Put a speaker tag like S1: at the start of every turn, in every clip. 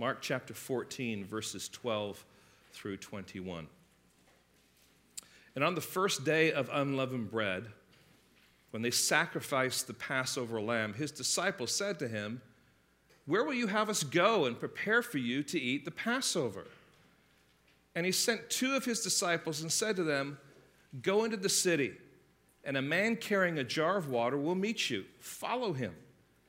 S1: Mark chapter 14, verses 12 through 21. And on the first day of unleavened bread, when they sacrificed the Passover lamb, his disciples said to him, Where will you have us go and prepare for you to eat the Passover? And he sent two of his disciples and said to them, Go into the city, and a man carrying a jar of water will meet you. Follow him.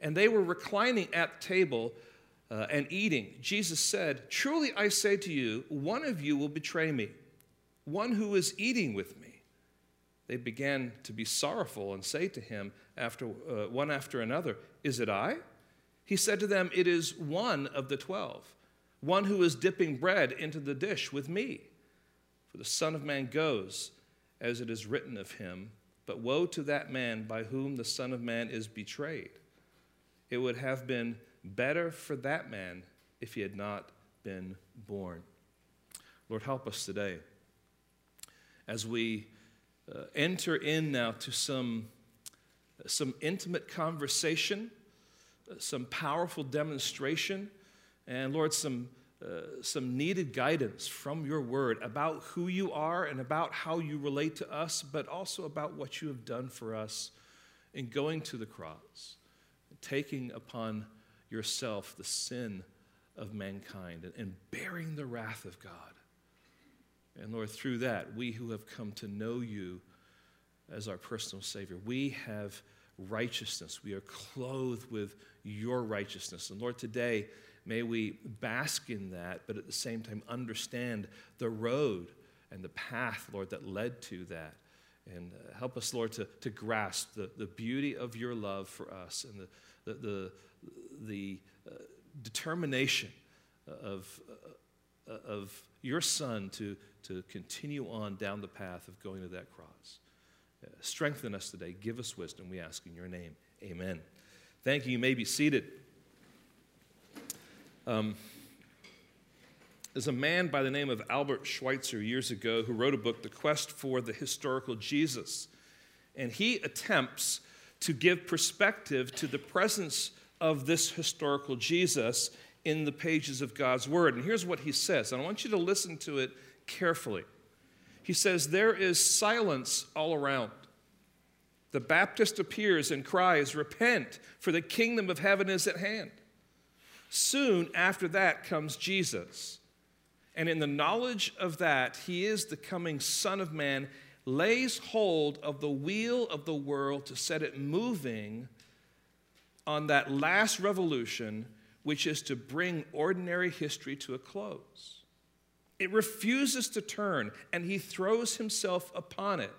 S1: and they were reclining at the table uh, and eating. Jesus said, Truly I say to you, one of you will betray me, one who is eating with me they began to be sorrowful and say to him, after, uh, one after another, Is it I? He said to them, It is one of the twelve, one who is dipping bread into the dish with me. For the Son of Man goes as it is written of him, but woe to that man by whom the Son of Man is betrayed. It would have been better for that man if he had not been born. Lord, help us today as we uh, enter in now to some, some intimate conversation, uh, some powerful demonstration, and Lord, some, uh, some needed guidance from your word about who you are and about how you relate to us, but also about what you have done for us in going to the cross, taking upon yourself the sin of mankind and, bearing the wrath of God. And Lord, through that, we who have come to know you as our personal Savior, we have righteousness. We are clothed with your righteousness. And Lord, today, may we bask in that, but at the same time understand the road and the path, Lord, that led to that. And uh, help us, Lord, to, to grasp the, the beauty of your love for us and the, the, the, the uh, determination of, uh, of your Son to, to continue on down the path of going to that cross. Uh, strengthen us today. Give us wisdom, we ask in your name. Amen. Thank you. You may be seated. Um, there's a man by the name of Albert Schweitzer years ago who wrote a book, The Quest for the Historical Jesus. And he attempts to give perspective to the presence of this historical Jesus in the pages of God's Word. And here's what he says, and I want you to listen to it carefully. He says, There is silence all around. The Baptist appears and cries, Repent, for the kingdom of heaven is at hand. Soon after that comes Jesus. And in the knowledge of that, he is the coming Son of Man, lays hold of the wheel of the world to set it moving on that last revolution, which is to bring ordinary history to a close. It refuses to turn, and he throws himself upon it.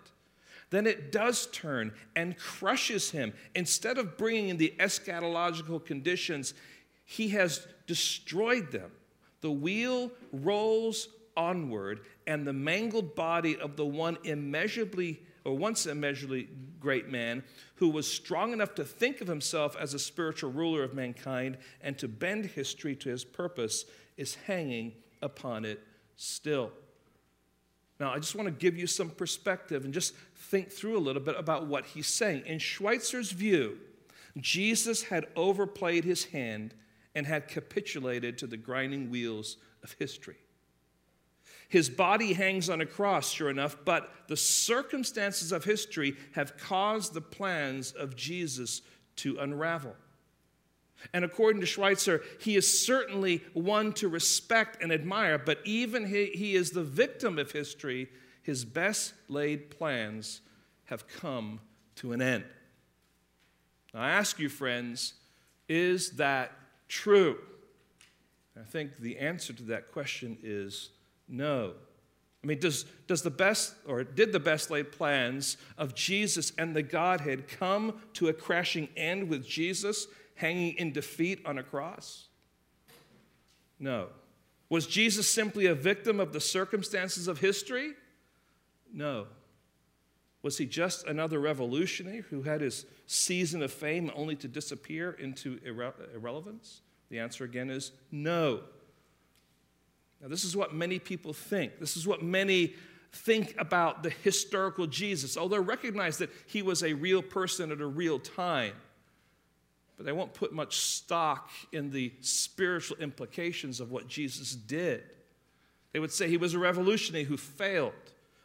S1: Then it does turn and crushes him. Instead of bringing in the eschatological conditions, he has destroyed them. The wheel rolls onward, and the mangled body of the one immeasurably, or once immeasurably great man, who was strong enough to think of himself as a spiritual ruler of mankind and to bend history to his purpose, is hanging upon it still. Now, I just want to give you some perspective and just think through a little bit about what he's saying. In Schweitzer's view, Jesus had overplayed his hand and had capitulated to the grinding wheels of history. His body hangs on a cross, sure enough, but the circumstances of history have caused the plans of Jesus to unravel. And according to Schweitzer, he is certainly one to respect and admire, but even he, he is the victim of history. His best laid plans have come to an end. Now, I ask you, friends, is that true? I think the answer to that question is no. I mean, does, does the best, or did the best laid plans of Jesus and the Godhead come to a crashing end with Jesus hanging in defeat on a cross? No. Was Jesus simply a victim of the circumstances of history? No. Was he just another revolutionary who had his season of fame only to disappear into irre- irrelevance? The answer again is no. Now, this is what many people think. This is what many think about the historical Jesus, although recognize that he was a real person at a real time. But they won't put much stock in the spiritual implications of what Jesus did. They would say he was a revolutionary who failed.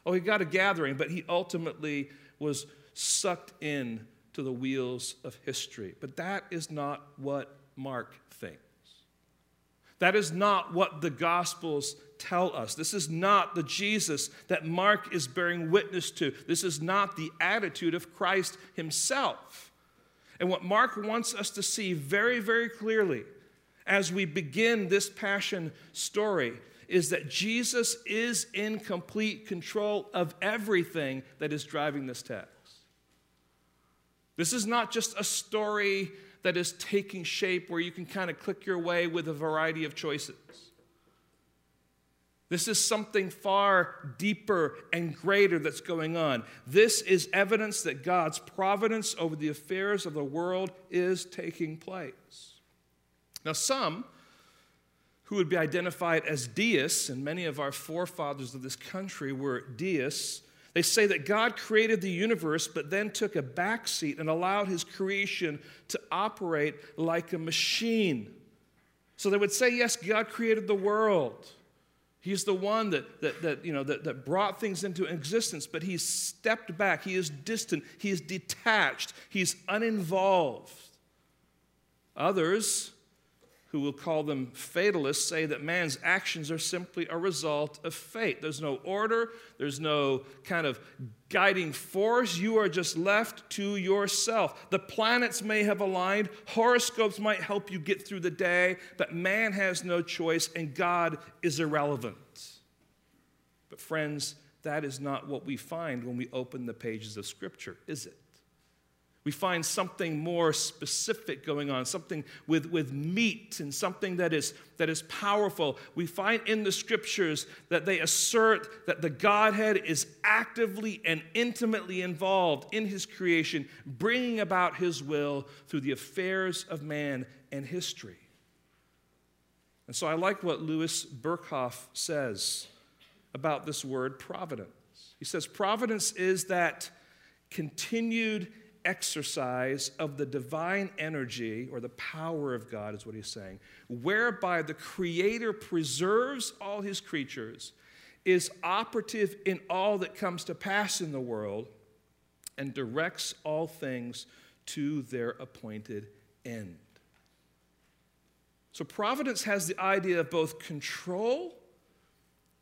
S1: Oh, he got a gathering, but he ultimately was sucked in to the wheels of history. But that is not what Mark thinks. That is not what the Gospels tell us. This is not the Jesus that Mark is bearing witness to. This is not the attitude of Christ himself. And what Mark wants us to see very, very clearly as we begin this passion story is that Jesus is in complete control of everything that is driving this text. This is not just a story that is taking shape where you can kind of click your way with a variety of choices. This is something far deeper and greater that's going on. This is evidence that God's providence over the affairs of the world is taking place. Now, some who would be identified as deists, and many of our forefathers of this country were deists, they say that God created the universe, but then took a backseat and allowed his creation to operate like a machine. So they would say, yes, God created the world. He's the one that, that, that, you know, that, that brought things into existence, but he's stepped back. He is distant. He is detached. He's uninvolved. Others who will call them fatalists, say that man's actions are simply a result of fate. There's no order, there's no kind of guiding force. You are just left to yourself. The planets may have aligned, horoscopes might help you get through the day, but man has no choice and God is irrelevant. But, friends, that is not what we find when we open the pages of Scripture, is it? We find something more specific going on, something with, with meat and something that is, that is powerful. We find in the scriptures that they assert that the Godhead is actively and intimately involved in his creation, bringing about his will through the affairs of man and history. And so I like what Louis Berkhof says about this word providence. He says, Providence is that continued exercise of the divine energy or the power of God, is what he's saying, whereby the Creator preserves all his creatures, is operative in all that comes to pass in the world, and directs all things to their appointed end. So, providence has the idea of both control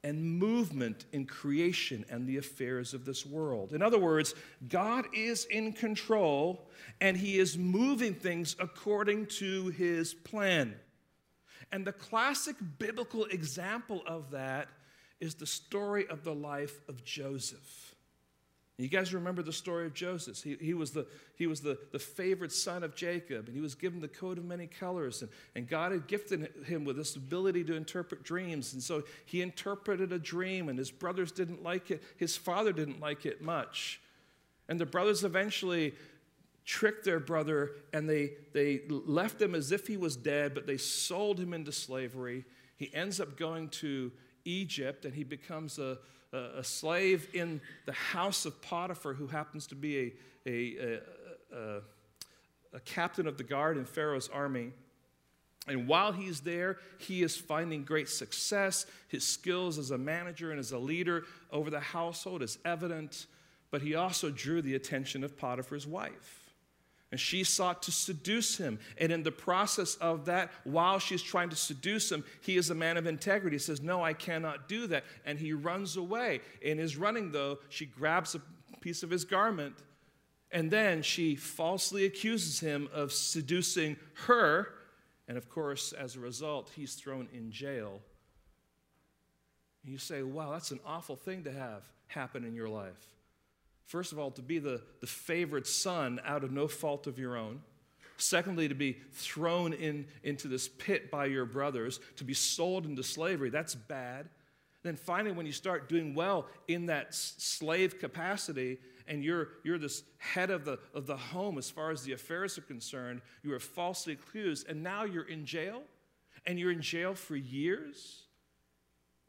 S1: and movement in creation and the affairs of this world. In other words, God is in control and He is moving things according to His plan. And the classic biblical example of that is the story of the life of Joseph. You guys remember the story of Joseph. He, he was, the, he was the, the favorite son of Jacob, and he was given the coat of many colors. And, and God had gifted him with this ability to interpret dreams. And so he interpreted a dream, and his brothers didn't like it. His father didn't like it much. And the brothers eventually tricked their brother, and they, they left him as if he was dead, but they sold him into slavery. He ends up going to Egypt, and he becomes a a, slave in the house of Potiphar who happens to be a, a, a, a captain of the guard in Pharaoh's army. And while he's there, he is finding great success. His skills as a manager and as a leader over the household is evident, but he also drew the attention of Potiphar's wife. And she sought to seduce him. And in the process of that, while she's trying to seduce him, he is a man of integrity. He says, No, I cannot do that. And he runs away. In his running, though, she grabs a piece of his garment. And then she falsely accuses him of seducing her. And of course, as a result, he's thrown in jail. And you say, Wow, that's an awful thing to have happen in your life. First of all, to be the, the favored son out of no fault of your own. Secondly, to be thrown in, into this pit by your brothers, to be sold into slavery, that's bad. Then finally, when you start doing well in that slave capacity, and you're, you're this head of the, of the home as far as the affairs are concerned, you are falsely accused, and now you're in jail, and you're in jail for years.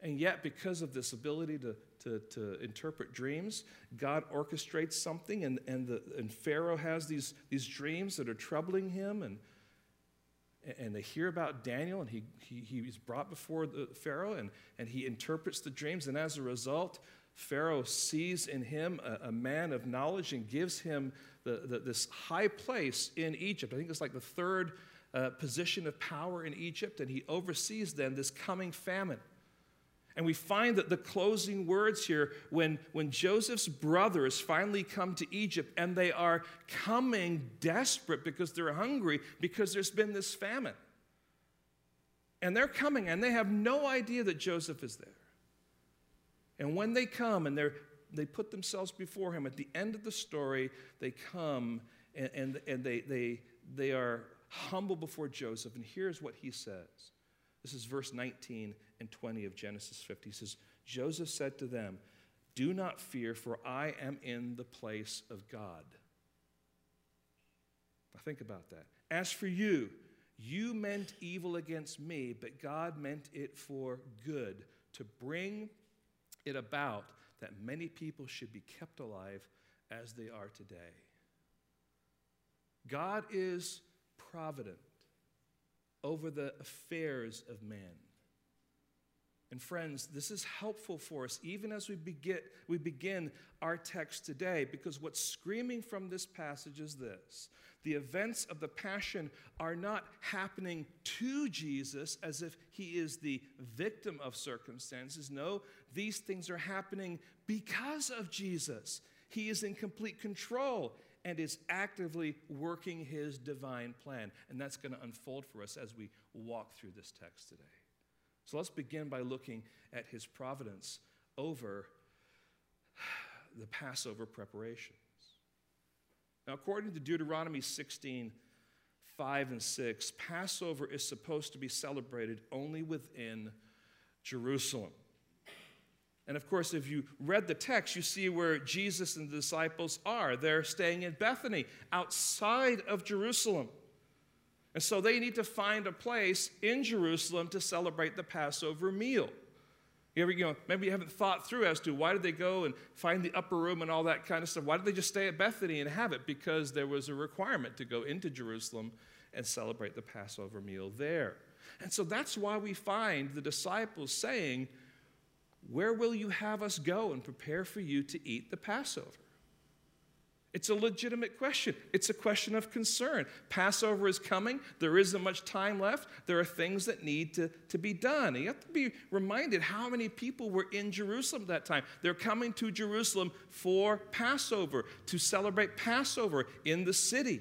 S1: And yet, because of this ability to, to, to interpret dreams, God orchestrates something, and, and, the, and Pharaoh has these, these dreams that are troubling him, and, and they hear about Daniel, and he, he, he's brought before the Pharaoh, and, and he interprets the dreams, and as a result, Pharaoh sees in him a, a man of knowledge and gives him the, the, this high place in Egypt. I think it's like the third uh, position of power in Egypt, and he oversees then this coming famine. And we find that the closing words here, when, when Joseph's brothers finally come to Egypt and they are coming desperate because they're hungry, because there's been this famine. And they're coming and they have no idea that Joseph is there. And when they come and they're, they put themselves before him, at the end of the story, they come and, and, and they, they, they are humble before Joseph. And here's what he says this is verse 19 and 20 of Genesis 50. He says, Joseph said to them, Do not fear, for I am in the place of God. Now think about that. As for you, you meant evil against me, but God meant it for good, to bring it about that many people should be kept alive as they are today. God is provident over the affairs of man. And friends, this is helpful for us even as we begin, we begin our text today, because what's screaming from this passage is this the events of the Passion are not happening to Jesus as if he is the victim of circumstances. No, these things are happening because of Jesus. He is in complete control and is actively working his divine plan. And that's going to unfold for us as we walk through this text today. So let's begin by looking at his providence over the Passover preparations. Now, according to Deuteronomy 16, 5 and 6, Passover is supposed to be celebrated only within Jerusalem. And of course, if you read the text, you see where Jesus and the disciples are. They're staying in Bethany, outside of Jerusalem. And so they need to find a place in Jerusalem to celebrate the Passover meal. You ever, you know, maybe you haven't thought through as to why did they go and find the upper room and all that kind of stuff. Why did they just stay at Bethany and have it? Because there was a requirement to go into Jerusalem and celebrate the Passover meal there. And so that's why we find the disciples saying, Where will you have us go and prepare for you to eat the Passover? It's a legitimate question. It's a question of concern. Passover is coming. There isn't much time left. There are things that need to, to be done. And you have to be reminded how many people were in Jerusalem at that time. They're coming to Jerusalem for Passover, to celebrate Passover in the city.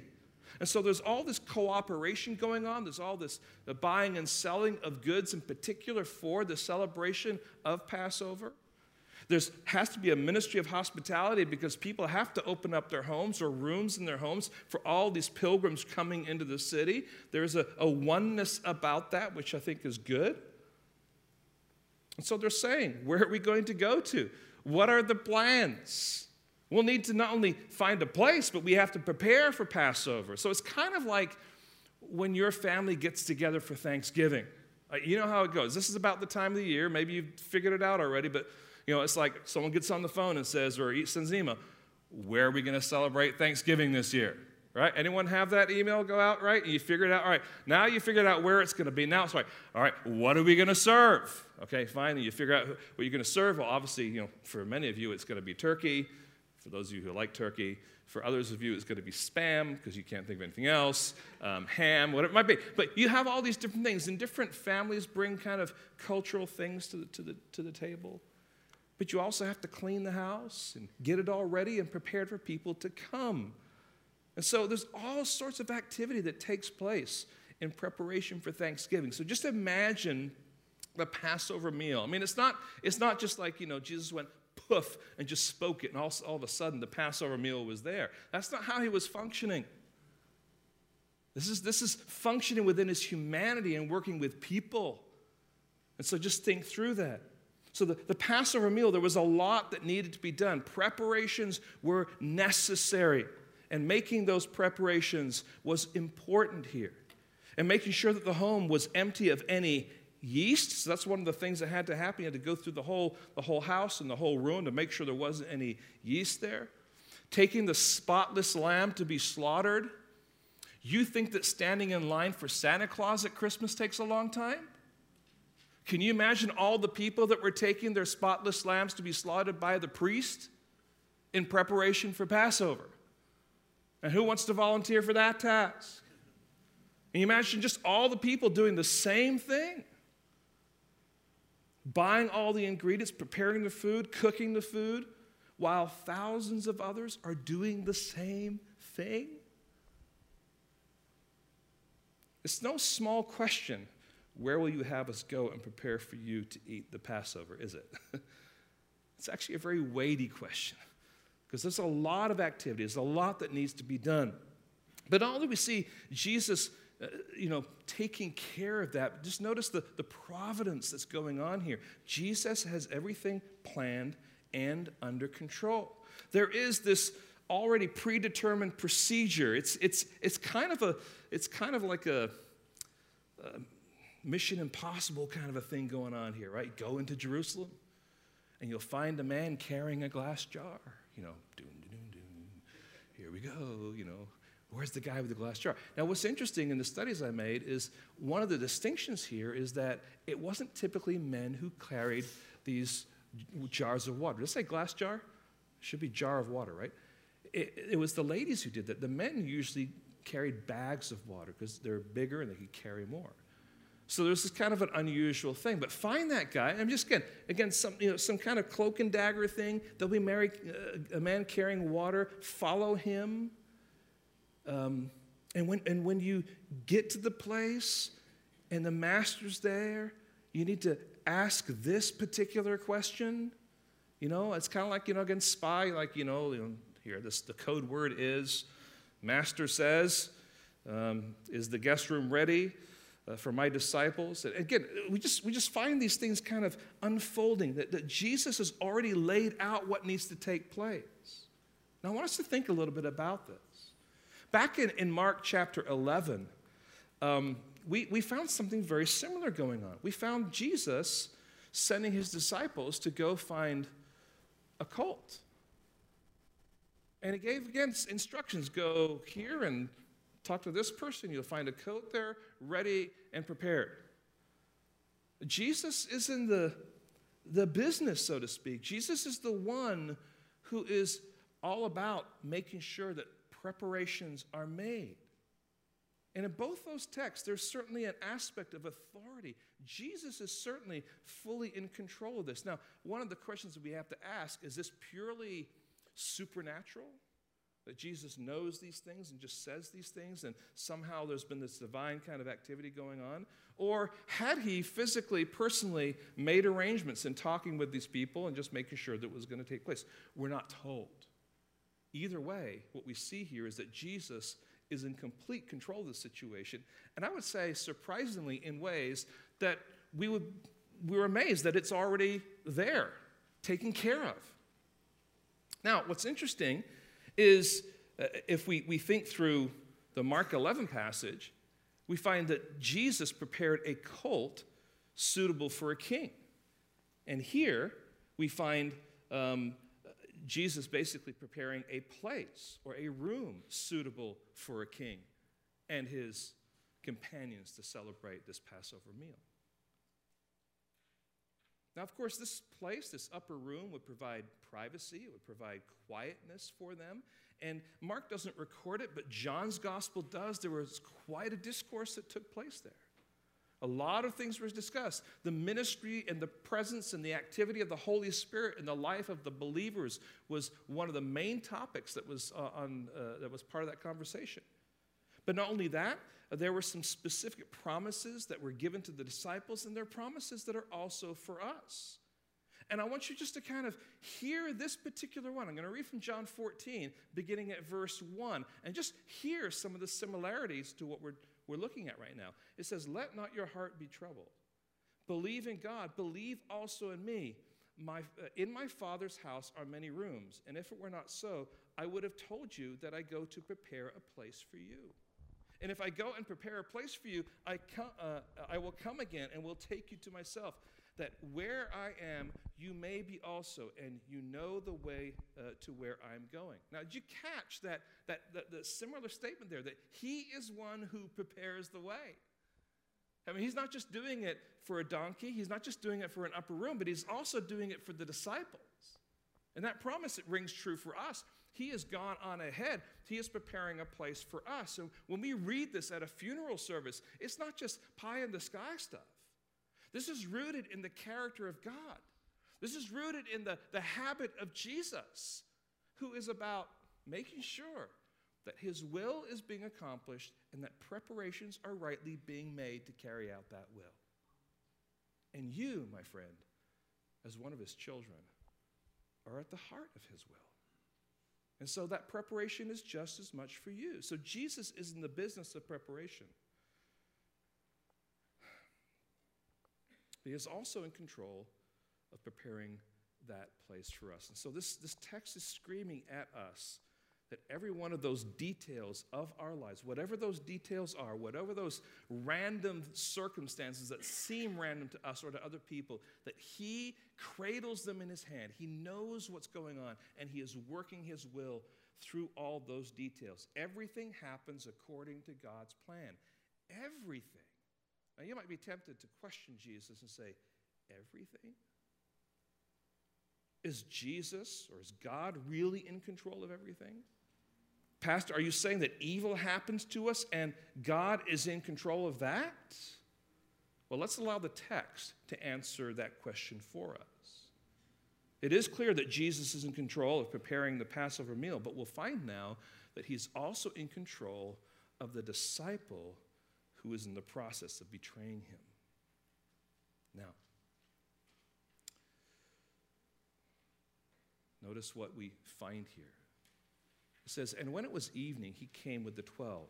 S1: And so there's all this cooperation going on. There's all this buying and selling of goods in particular for the celebration of Passover. There has to be a ministry of hospitality because people have to open up their homes or rooms in their homes for all these pilgrims coming into the city. There's a, a oneness about that, which I think is good. And so they're saying, where are we going to go to? What are the plans? We'll need to not only find a place, but we have to prepare for Passover. So it's kind of like when your family gets together for Thanksgiving. Uh, you know how it goes. This is about the time of the year. Maybe you've figured it out already, but you know, it's like someone gets on the phone and says, or sends an where are we going to celebrate Thanksgiving this year? Right? Anyone have that email go out, right? You figure it out. All right, now you figured out where it's going to be. Now it's like, all right, what are we going to serve? Okay, fine. And you figure out what you're going to serve. Well, obviously, you know, for many of you, it's going to be turkey. For those of you who like turkey, for others of you, it's going to be spam because you can't think of anything else, um, ham, whatever it might be. But you have all these different things, and different families bring kind of cultural things to the, to the, to the table but you also have to clean the house and get it all ready and prepared for people to come. And so there's all sorts of activity that takes place in preparation for Thanksgiving. So just imagine the Passover meal. I mean, it's not, it's not just like, you know, Jesus went poof and just spoke it, and all, all of a sudden the Passover meal was there. That's not how he was functioning. This is, this is functioning within his humanity and working with people. And so just think through that. So, the, the Passover meal, there was a lot that needed to be done. Preparations were necessary, and making those preparations was important here. And making sure that the home was empty of any yeast. So, that's one of the things that had to happen. You had to go through the whole, the whole house and the whole room to make sure there wasn't any yeast there. Taking the spotless lamb to be slaughtered. You think that standing in line for Santa Claus at Christmas takes a long time? Can you imagine all the people that were taking their spotless lambs to be slaughtered by the priest in preparation for Passover? And who wants to volunteer for that task? Can you imagine just all the people doing the same thing? Buying all the ingredients, preparing the food, cooking the food, while thousands of others are doing the same thing? It's no small question where will you have us go and prepare for you to eat the Passover, is it? it's actually a very weighty question because there's a lot of activity, there's a lot that needs to be done. But all that we see Jesus, uh, you know, taking care of that, just notice the, the providence that's going on here. Jesus has everything planned and under control. There is this already predetermined procedure. It's, it's, it's, kind, of a, it's kind of like a, a Mission Impossible kind of a thing going on here, right? Go into Jerusalem and you'll find a man carrying a glass jar. You know, doom, doom, doom. Here we go, you know. Where's the guy with the glass jar? Now, what's interesting in the studies I made is one of the distinctions here is that it wasn't typically men who carried these jars of water. Did I say glass jar? It should be jar of water, right? It, it was the ladies who did that. The men usually carried bags of water because they're bigger and they could carry more. So there's this kind of an unusual thing. But find that guy. I'm just again, again, some you know, some kind of cloak and dagger thing. There'll be married, uh, a man carrying water. Follow him. Um, and when and when you get to the place, and the master's there, you need to ask this particular question. You know, it's kind of like you know, against spy. Like you know, you know here, this the code word is, master says, um, is the guest room ready? uh, for my disciples. And again, we just, we just find these things kind of unfolding, that, that Jesus has already laid out what needs to take place. Now, I want us to think a little bit about this. Back in, in Mark chapter 11, um, we, we found something very similar going on. We found Jesus sending his disciples to go find a colt. And he gave, again, instructions go here and Talk to this person, you'll find a coat there ready and prepared. Jesus is in the, the business, so to speak. Jesus is the one who is all about making sure that preparations are made. And in both those texts, there's certainly an aspect of authority. Jesus is certainly fully in control of this. Now, one of the questions that we have to ask is this purely supernatural? that Jesus knows these things and just says these things, and somehow there's been this divine kind of activity going on? Or had he physically, personally made arrangements in talking with these people and just making sure that it was going to take place? We're not told. Either way, what we see here is that Jesus is in complete control of the situation. And I would say, surprisingly, in ways that we, would, we were amazed that it's already there, taken care of. Now, what's interesting is uh, if we, we think through the Mark 11 passage, we find that Jesus prepared a colt suitable for a king. And here we find um, Jesus basically preparing a place or a room suitable for a king and his companions to celebrate this Passover meal. Now, of course, this place, this upper room, would provide privacy, it would provide quietness for them. And Mark doesn't record it, but John's gospel does. There was quite a discourse that took place there. A lot of things were discussed. The ministry and the presence and the activity of the Holy Spirit in the life of the believers was one of the main topics that was, uh, on, uh, that was part of that conversation. But not only that, there were some specific promises that were given to the disciples, and there are promises that are also for us. And I want you just to kind of hear this particular one. I'm going to read from John 14, beginning at verse 1, and just hear some of the similarities to what we're, we're looking at right now. It says, Let not your heart be troubled. Believe in God, believe also in me. My, uh, in my Father's house are many rooms, and if it were not so, I would have told you that I go to prepare a place for you. And if I go and prepare a place for you, I, come, uh, I will come again and will take you to myself, that where I am, you may be also, and you know the way uh, to where I'm going. Now, did you catch that, that, that the similar statement there, that He is one who prepares the way? I mean, he's not just doing it for a donkey, he's not just doing it for an upper room, but he's also doing it for the disciples. And that promise it rings true for us. He has gone on ahead. He is preparing a place for us. So when we read this at a funeral service, it's not just pie in the sky stuff. This is rooted in the character of God. This is rooted in the, the habit of Jesus, who is about making sure that his will is being accomplished and that preparations are rightly being made to carry out that will. And you, my friend, as one of his children, are at the heart of his will. And so that preparation is just as much for you. So Jesus is in the business of preparation. He is also in control of preparing that place for us. And so this, this text is screaming at us that every one of those details of our lives, whatever those details are, whatever those random circumstances that seem random to us or to other people, that He cradles them in His hand. He knows what's going on, and He is working His will through all those details. Everything happens according to God's plan. Everything. Now, you might be tempted to question Jesus and say, Everything? Is Jesus or is God really in control of everything? Pastor, are you saying that evil happens to us and God is in control of that? Well, let's allow the text to answer that question for us. It is clear that Jesus is in control of preparing the Passover meal, but we'll find now that he's also in control of the disciple who is in the process of betraying him. Now, notice what we find here. It says, And when it was evening, he came with the twelve.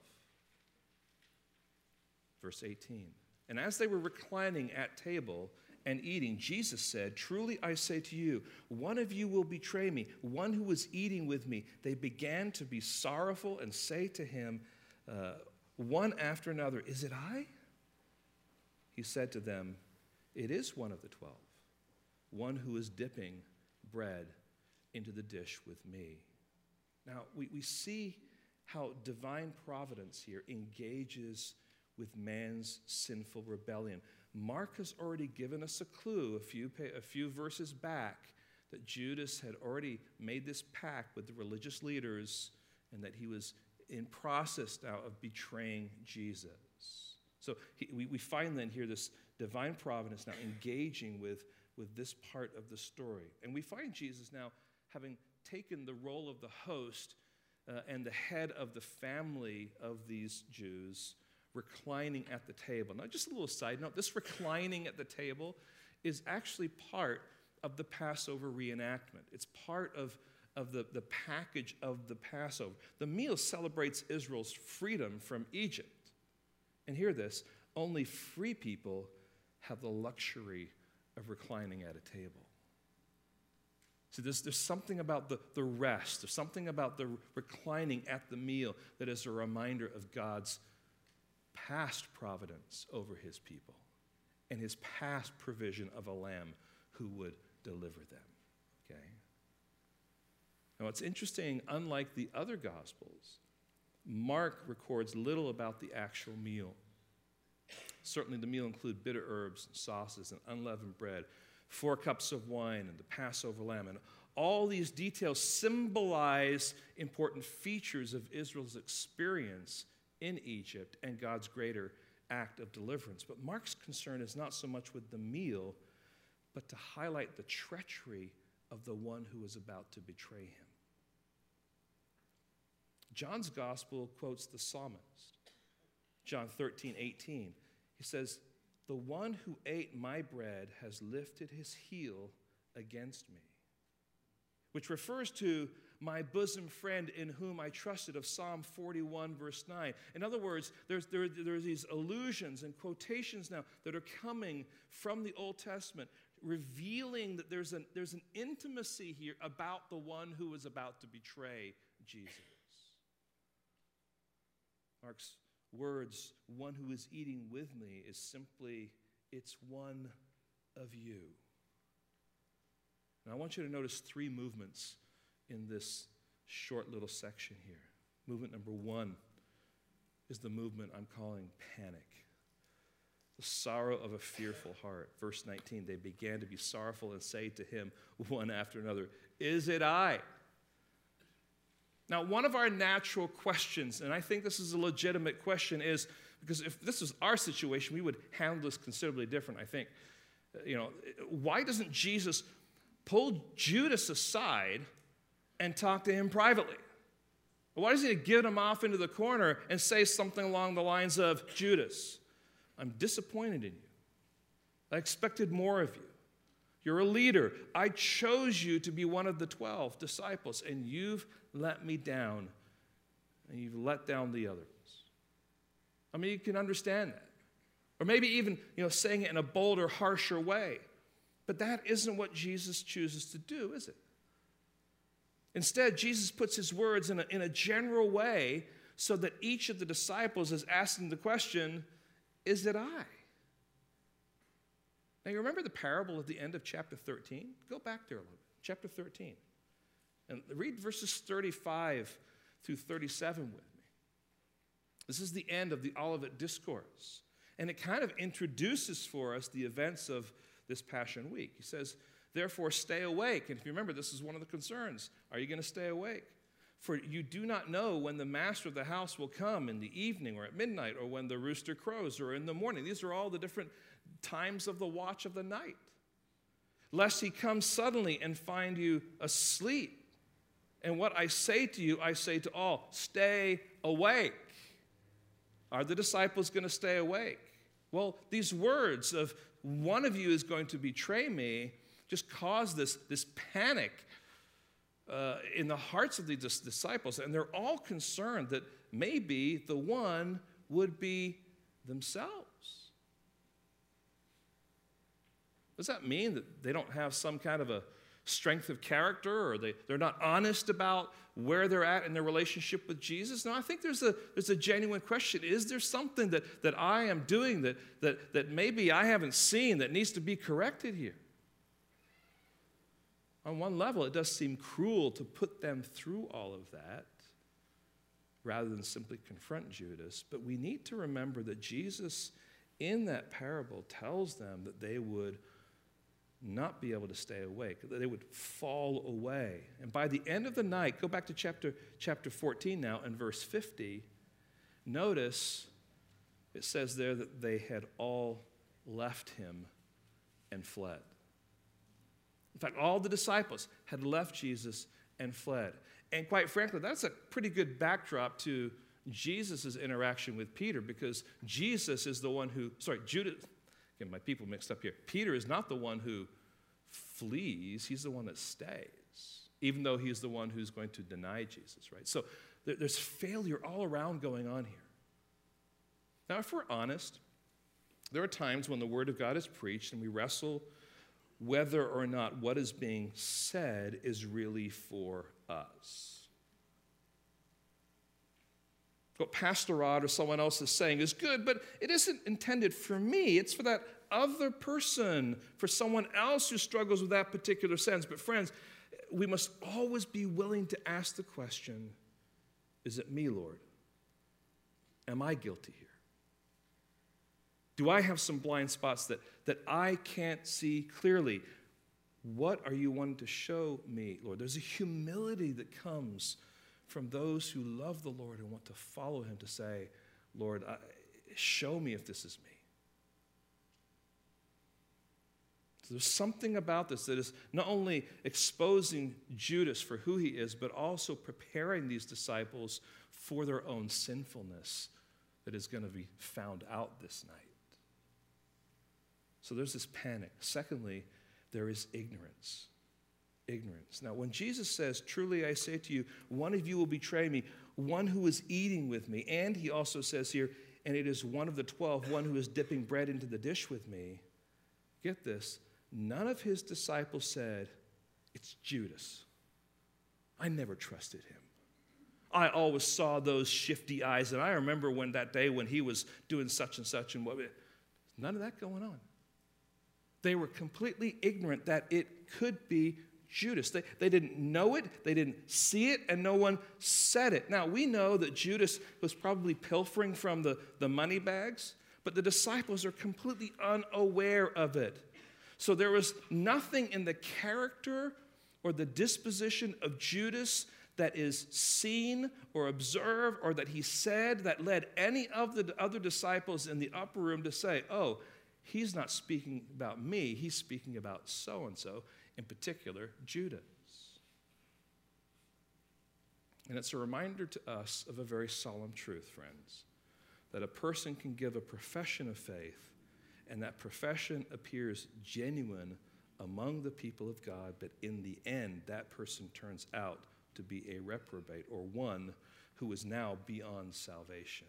S1: Verse 18. And as they were reclining at table and eating, Jesus said, Truly I say to you, one of you will betray me, one who was eating with me. They began to be sorrowful and say to him, uh, one after another, Is it I? He said to them, It is one of the twelve, one who is dipping bread into the dish with me. Now, we, we see how divine providence here engages with man's sinful rebellion. Mark has already given us a clue a few, a few verses back that Judas had already made this pact with the religious leaders and that he was in process now of betraying Jesus. So he, we, we find then here this divine providence now engaging with, with this part of the story. And we find Jesus now having taken the role of the host uh, and the head of the family of these Jews reclining at the table. Now, just a little side note this reclining at the table is actually part of the Passover reenactment. It's part of, of the, the package of the Passover. The meal celebrates Israel's freedom from Egypt. And hear this only free people have the luxury of reclining at a table. See, there's, there's something about the, the rest, there's something about the reclining at the meal that is a reminder of God's past providence over his people and his past provision of a lamb who would deliver them. Okay? Now, it's interesting, unlike the other Gospels, Mark records little about the actual meal. Certainly, the meal included bitter herbs, and sauces, and unleavened bread four cups of wine and the Passover lamb. And all these details symbolize important features of Israel's experience in Egypt and God's greater act of deliverance. But Mark's concern is not so much with the meal, but to highlight the treachery of the one who is about to betray him. John's gospel quotes the psalmist, John 13, 18. He says, the one who ate my bread has lifted his heel against me. Which refers to my bosom friend in whom I trusted of Psalm 41, verse 9. In other words, there's, there, these allusions and quotations now that are coming from the Old Testament, revealing that there's an, there's an intimacy here about the one who is about to betray Jesus. Mark's words, one who is eating with me, is simply, it's one of you. And I want you to notice three movements in this short little section here. Movement number one is the movement I'm calling panic. The sorrow of a fearful heart. Verse 19, they began to be sorrowful and say to him one after another, Is it I? Now, one of our natural questions, and I think this is a legitimate question, is because if this was our situation, we would handle this considerably different, I think. Uh, you know, why doesn't Jesus pull Judas aside and talk to him privately? Why doesn't he get him off into the corner and say something along the lines of, Judas, I'm disappointed in you. I expected more of you. You're a leader. I chose you to be one of the 12 disciples, and you've let me down, and you've let down the others. I mean, you can understand that. Or maybe even, you know, saying it in a bolder, harsher way. But that isn't what Jesus chooses to do, is it? Instead, Jesus puts his words in a, in a general way so that each of the disciples is asking the question, Is it I? Now, you remember the parable at the end of chapter 13? Go back there a little bit. Chapter 13. And read verses 35 through 37 with me. This is the end of the Olivet Discourse. And it kind of introduces for us the events of this Passion Week. He says, Therefore, stay awake. And if you remember, this is one of the concerns. Are you going to stay awake? For you do not know when the master of the house will come in the evening or at midnight or when the rooster crows or in the morning. These are all the different times of the watch of the night. Lest he come suddenly and find you asleep. And what I say to you, I say to all stay awake. Are the disciples going to stay awake? Well, these words of one of you is going to betray me just caused this, this panic uh, in the hearts of these disciples, and they're all concerned that maybe the one would be themselves. Does that mean that they don't have some kind of a strength of character or they, they're not honest about where they're at in their relationship with Jesus? No, I think there's a, there's a genuine question. Is there something that, that I am doing that, that, that maybe I haven't seen that needs to be corrected here? on one level, it does seem cruel to put them through all of that rather than simply confront Judas. But we need to remember that Jesus, in that parable, tells them that they would not be able to stay awake, they would fall away. And by the end of the night, go back to chapter, chapter 14 now and verse 50, notice it says there that they had all left him and fled. In fact, all the disciples had left Jesus and fled. And quite frankly, that's a pretty good backdrop to Jesus' interaction with Peter because Jesus is the one who, sorry, Judas, get my people mixed up here. Peter is not the one who flees, he's the one that stays, even though he's the one who's going to deny Jesus, right? So there's failure all around going on here. Now, if we're honest, there are times when the Word of God is preached and we wrestle whether or not what is being said is really for us. What Pastor Rod or someone else is saying is good, but it isn't intended for me. It's for that other person, for someone else who struggles with that particular sense. But, friends, we must always be willing to ask the question Is it me, Lord? Am I guilty here? Do I have some blind spots that, that I can't see clearly? What are you wanting to show me, Lord? There's a humility that comes from those who love the Lord and want to follow him to say, Lord, I, show me if this is me. So there's something about this that is not only exposing Judas for who he is, but also preparing these disciples for their own sinfulness that is going to be found out this night. So there's this panic. Secondly, there is ignorance. Ignorance. Now, when Jesus says, Truly I say to you, one of you will betray me, one who is eating with me, and he also says here, and it is one of the twelve, one who is dipping bread into the dish with me. Get this, none of his disciples said, It's Judas. I never trusted him. I always saw those shifty eyes, and I remember when that day when he was doing such and such and what. None of that going on. They were completely ignorant that it could be Judas. They, they didn't know it, they didn't see it, and no one said it. Now, we know that Judas was probably pilfering from the, the money bags, but the disciples are completely unaware of it. So there was nothing in the character or the disposition of Judas that is seen or observed or that he said that led any of the other disciples in the upper room to say, oh, he's not speaking about me, he's speaking about so and so, in particular, Judas. And it's a reminder to us of a very solemn truth, friends, that a person can give a profession of faith, and that profession appears genuine among the people of God, but in the end, that person turns out to be a reprobate or one who is now beyond salvation.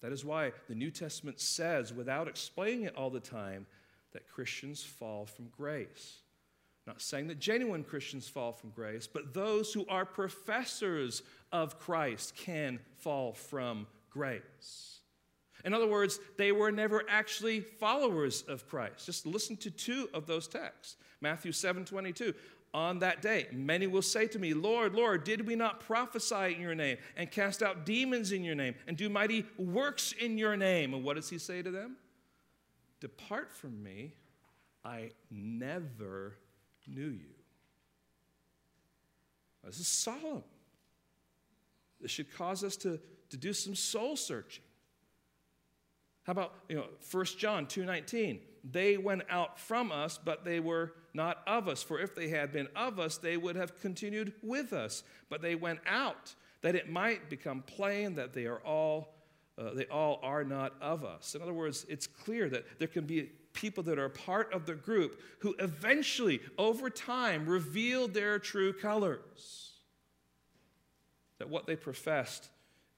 S1: That is why the New Testament says, without explaining it all the time, that Christians fall from grace. Not saying that genuine Christians fall from grace, but those who are professors of Christ can fall from grace. In other words, they were never actually followers of Christ. Just listen to two of those texts. Matthew 7 22 on that day. Many will say to me, Lord, Lord, did we not prophesy in your name and cast out demons in your name and do mighty works in your name? And what does he say to them? Depart from me, I never knew you. This is solemn. This should cause us to, to do some soul searching. How about, you know, 1 John 2:19? They went out from us, but they were not of us. For if they had been of us, they would have continued with us. But they went out, that it might become plain that they are all uh, they all are not of us. In other words, it's clear that there can be people that are part of the group who eventually, over time, reveal their true colors. That what they professed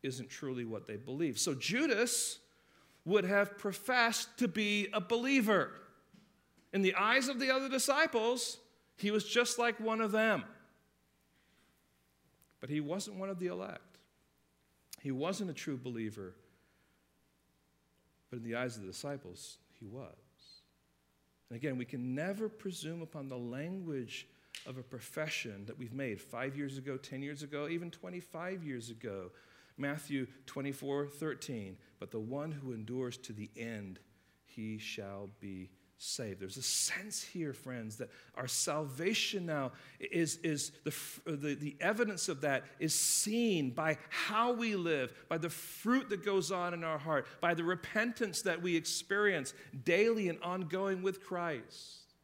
S1: isn't truly what they believe. So Judas would have professed to be a believer. In the eyes of the other disciples, he was just like one of them. But he wasn't one of the elect. He wasn't a true believer. But in the eyes of the disciples, he was. And again, we can never presume upon the language of a profession that we've made five years ago, 10 years ago, even 25 years ago Matthew 24, 13. But the one who endures to the end, he shall be saved. There's a sense here, friends, that our salvation now is, is the, uh, the, the evidence of that is seen by how we live, by the fruit that goes on in our heart, by the repentance that we experience daily and ongoing with Christ.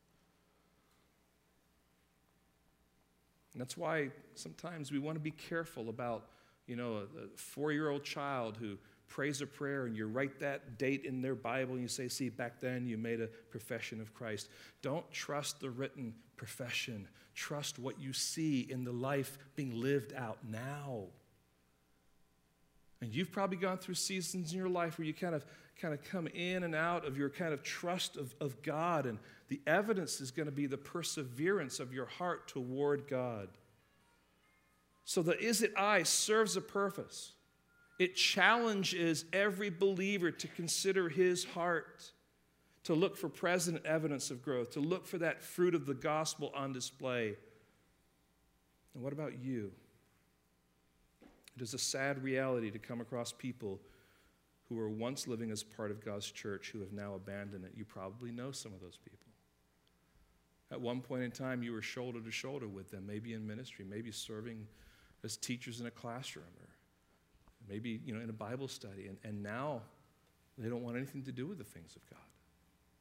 S1: And that's why sometimes we want to be careful about you know, a, four year old child who prays a prayer and you write that date in their Bible and you say, see, back then you made a profession of Christ. Don't trust the written profession. Trust what you see in the life being lived out now. And you've probably gone through seasons in your life where you kind of kind of come in and out of your kind of trust of, of God, and the evidence is going to be the perseverance of your heart toward God. So the is it I serves a purpose. It challenges every believer to consider his heart, to look for present evidence of growth, to look for that fruit of the gospel on display. And what about you? It is a sad reality to come across people who were once living as part of God's church who have now abandoned it. You probably know some of those people. At one point in time, you were shoulder to shoulder with them, maybe in ministry, maybe serving as teachers in a classroom or maybe you know in a bible study and, and now they don't want anything to do with the things of god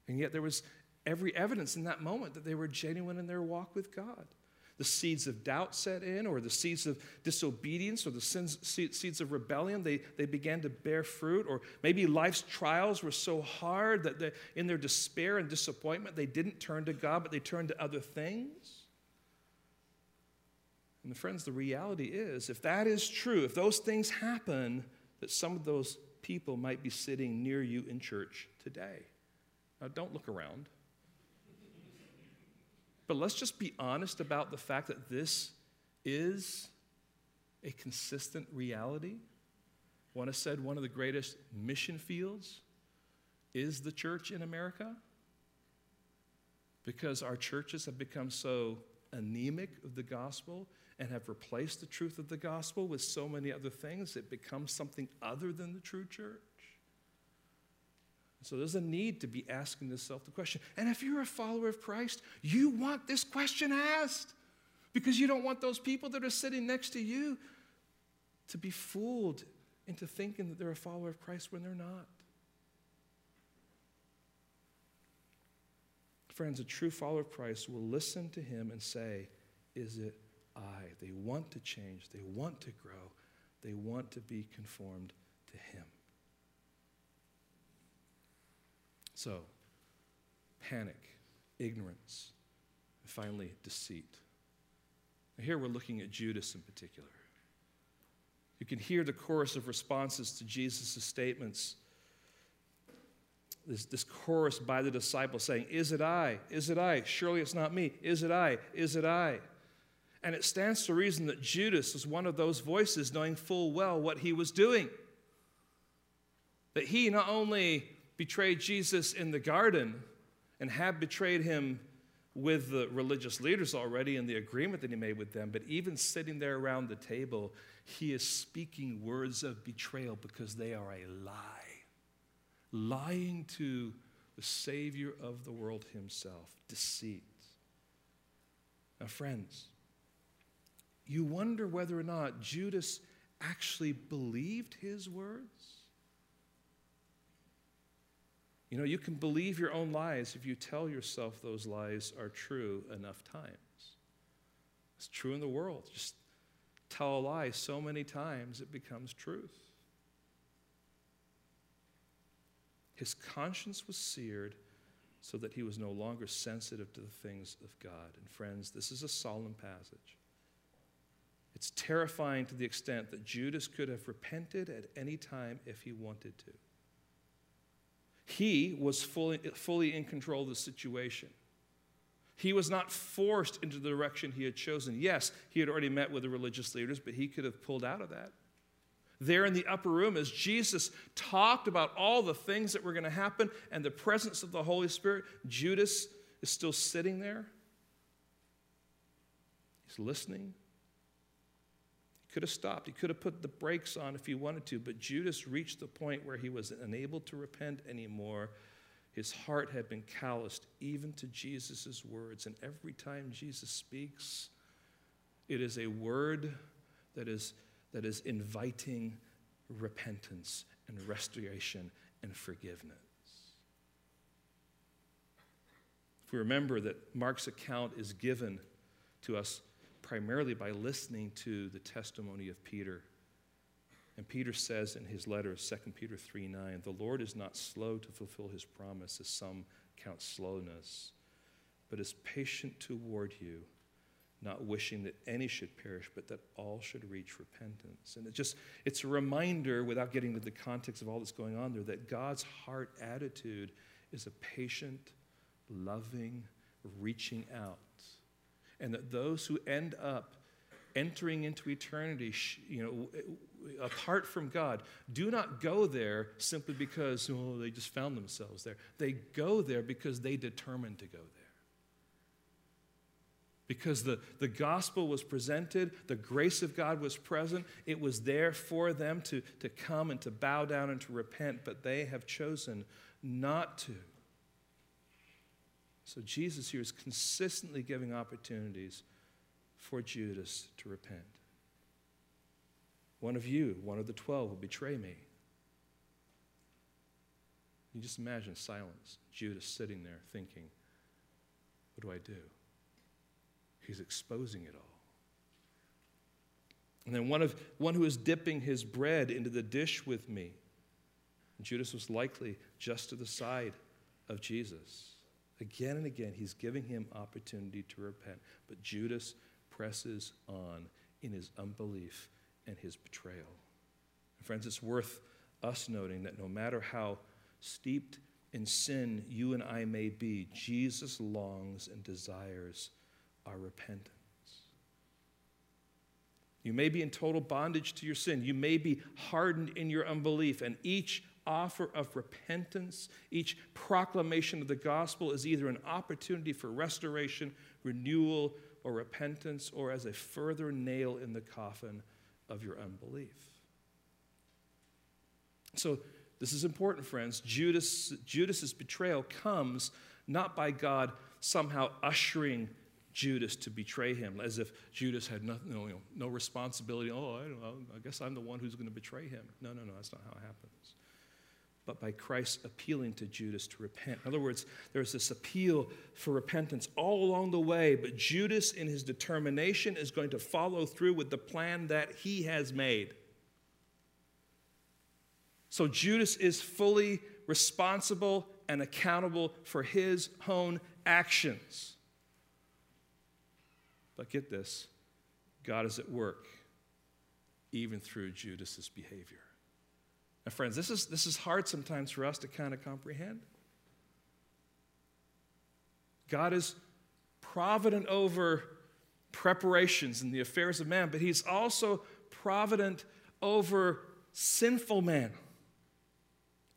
S1: and yet there was every evidence in that moment that they were genuine in their walk with god the seeds of doubt set in, or the seeds of disobedience, or the sins, seeds of rebellion, they, they began to bear fruit, or maybe life's trials were so hard that they, in their despair and disappointment, they didn't turn to God, but they turned to other things. And friends, the reality is, if that is true, if those things happen, that some of those people might be sitting near you in church today. Now, don't look around. But let's just be honest about the fact that this is a consistent reality. One has said one of the greatest mission fields is the church in America because our churches have become so anemic of the gospel and have replaced the truth of the gospel with so many other things, it becomes something other than the true church. So there's a need to be asking yourself the question. And if you're a follower of Christ, you want this question asked because you don't want those people that are sitting next to you to be fooled into thinking that they're a follower of Christ when they're not. Friends, a true follower of Christ will listen to him and say, Is it They want to change, they want to grow, they want to be conformed to Him. So, panic, ignorance, and finally, deceit. Now here we're looking at Judas in particular. You can hear the chorus of responses to Jesus' statements. This, this chorus by the disciples saying, Is it I? Is it I? Surely it's not me. Is it I? Is it I? And it stands to reason that Judas was one of those voices knowing full well what he was doing. That he not only betrayed Jesus in the garden and had betrayed him with the religious leaders already in the agreement that he made with them, but even sitting there around the table, he is speaking words of betrayal because they are a lie. Lying to the Savior of the world himself, deceit. Now, friends, you wonder whether or not Judas actually believed his words. You know, you can believe your own lies if you tell yourself those lies are true enough times. It's true in the world. Just tell a lie so many times it becomes truth. His conscience was seared so that he was no longer sensitive to the things of God. And friends, this is a solemn passage. It's terrifying to the extent that Judas could have repented at any time if he wanted to. He was fully, fully in control of the situation. He was not forced into the direction he had chosen. Yes, he had already met with the religious leaders, but he could have pulled out of that. There in the upper room, as Jesus talked about all the things that were going to happen and the presence of the Holy Spirit, Judas is still sitting there. He's listening, could have stopped. He could have put the brakes on if he wanted to, but Judas reached the point where he was unable to repent anymore. His heart had been calloused even to Jesus' words. And every time Jesus speaks, it is a word that is, that is inviting repentance and restoration and forgiveness. If we remember that Mark's account is given to us primarily by listening to the testimony of Peter. And Peter says in his letter, 2 Peter 3 9, the Lord is not slow to fulfill his promise, as some count slowness, but is patient toward you, not wishing that any should perish, but that all should reach repentance. And it just it's a reminder, without getting into the context of all that's going on there, that God's heart attitude is a patient, loving, reaching out and that those who end up entering into eternity, you know, apart from God, do not go there simply because oh, they just found themselves there. They go there because they determined to go there. Because the, the gospel was presented, the grace of God was present, it was there for them to, to come and to bow down and to repent, but they have chosen not to. So Jesus here is consistently giving opportunities for Judas to repent. One of you, one of the twelve, will betray me. You just imagine silence, Judas sitting there thinking, What do I do? He's exposing it all. And then one, of, one who is dipping his bread into the dish with me. Judas was likely just to the side of Jesus. Again and again, he's giving him opportunity to repent. But Judas presses on in his unbelief and his betrayal. Friends, it's worth us noting that no matter how steeped in sin you and I may be, Jesus longs and desires our repentance. You may be in total bondage to your sin. You may be hardened in your unbelief, and each offer of repentance, each proclamation of the gospel is either an opportunity for restoration, renewal, or repentance, or as a further nail in the coffin of your unbelief. So, this is important, friends. Judas, Judas's betrayal comes not by God somehow ushering Judas to betray him, as if Judas had no, no, responsibility. Oh, I, I guess I'm the one who's going to betray him. No, no, no, that's not how it happens but by Christ appealing to Judas to repent. In other words, there's this appeal for repentance all along the way, but Judas, in his determination, is going to follow through with the plan that he has made. So Judas is fully responsible and accountable for his own actions. But get this God is at work even through Judas's behavior. Now, friends, this is, this is hard sometimes for us to kind of comprehend. God is provident over preparations and the affairs of man, but He's also provident over sinful man.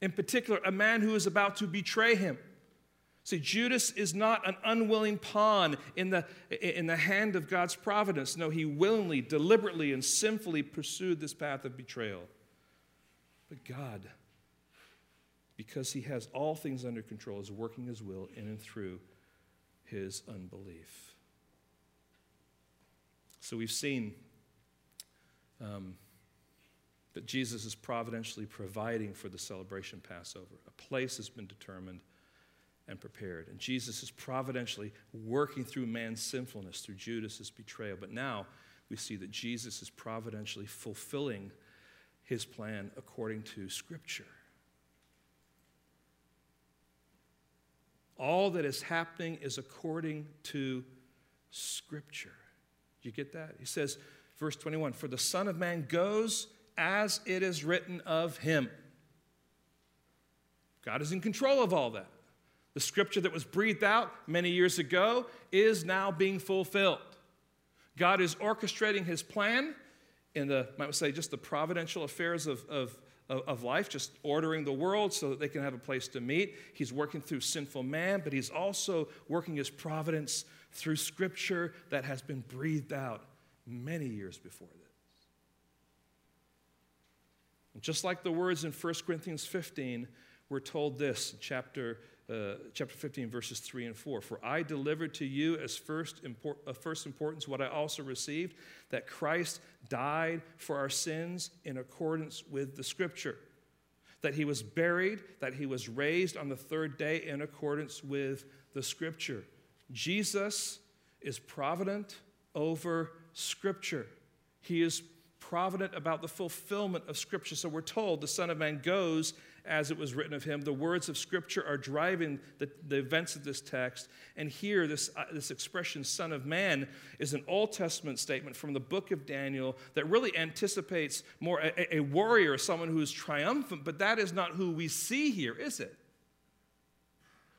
S1: In particular, a man who is about to betray Him. See, Judas is not an unwilling pawn in the, in the hand of God's providence. No, he willingly, deliberately, and sinfully pursued this path of betrayal. But God, because He has all things under control, is working His will in and through his unbelief. So we've seen um, that Jesus is providentially providing for the celebration Passover. A place has been determined and prepared. And Jesus is providentially working through man's sinfulness, through Judas's betrayal. But now we see that Jesus is providentially fulfilling his plan according to Scripture. All that is happening is according to Scripture. You get that? He says, verse 21 For the Son of Man goes as it is written of him. God is in control of all that. The scripture that was breathed out many years ago is now being fulfilled. God is orchestrating his plan in the, might say, just the providential affairs of, of, of life, just ordering the world so that they can have a place to meet. He's working through sinful man, but he's also working his providence through scripture that has been breathed out many years before this. And just like the words in 1 Corinthians 15, we're told this, in chapter uh, chapter 15, verses 3 and 4. For I delivered to you as first, import, uh, first importance what I also received that Christ died for our sins in accordance with the Scripture, that he was buried, that he was raised on the third day in accordance with the Scripture. Jesus is provident over Scripture. He is provident about the fulfillment of Scripture. So we're told the Son of Man goes as it was written of him. The words of Scripture are driving the, the events of this text. And here, this, uh, this expression, Son of Man, is an Old Testament statement from the book of Daniel that really anticipates more a, a warrior, someone who is triumphant, but that is not who we see here, is it?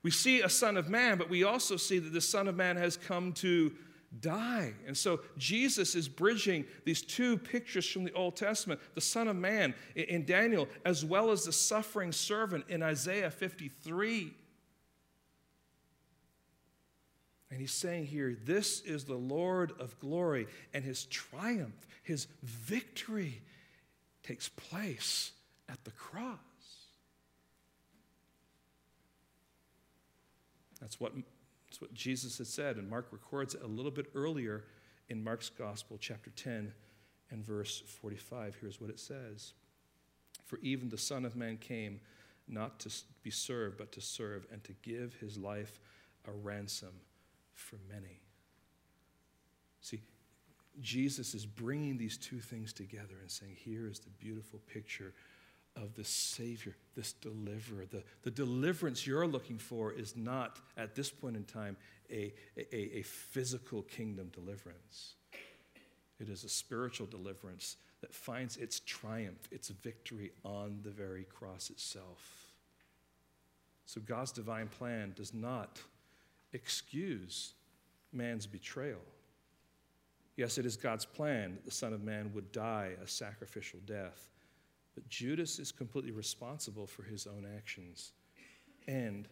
S1: We see a Son of Man, but we also see that the Son of Man has come to die. And so Jesus is bridging these two pictures from the Old Testament the Son of Man in Daniel, as well as the suffering servant in Isaiah 53. And he's saying here, this is the Lord of glory, and his triumph, his victory takes place at the cross. That's what that's what Jesus had said, and Mark records it a little bit earlier in Mark's Gospel, chapter 10 and verse 45. Here's what it says For even the Son of Man came not to be served, but to serve, and to give his life a ransom for many. See, Jesus is bringing these two things together and saying, here is the beautiful picture of the Savior, this deliverer. The, the deliverance you're looking for is not, at this point in time, a, a, a physical kingdom deliverance. It is a spiritual deliverance that finds its triumph, its victory on the very cross itself. So God's divine plan does not excuse man's betrayal. Yes, it is God's plan that the Son of Man would die a sacrificial death. But Judas is completely responsible for his own actions. And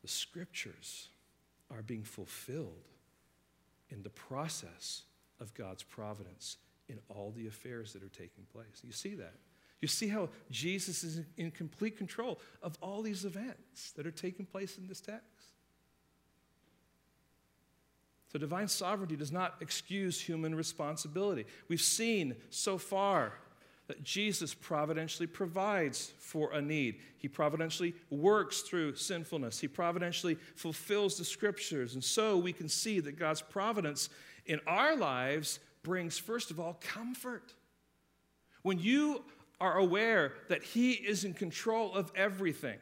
S1: the scriptures are being fulfilled in the process of God's providence in all the affairs that are taking place. You see that? You see how Jesus is in complete control of all these events that are taking place in this text. So, divine sovereignty does not excuse human responsibility. We've seen so far that Jesus providentially provides for a need. He providentially works through sinfulness. He providentially fulfills the scriptures. And so we can see that God's providence in our lives brings, first of all, comfort. When you are aware that He is in control of everything,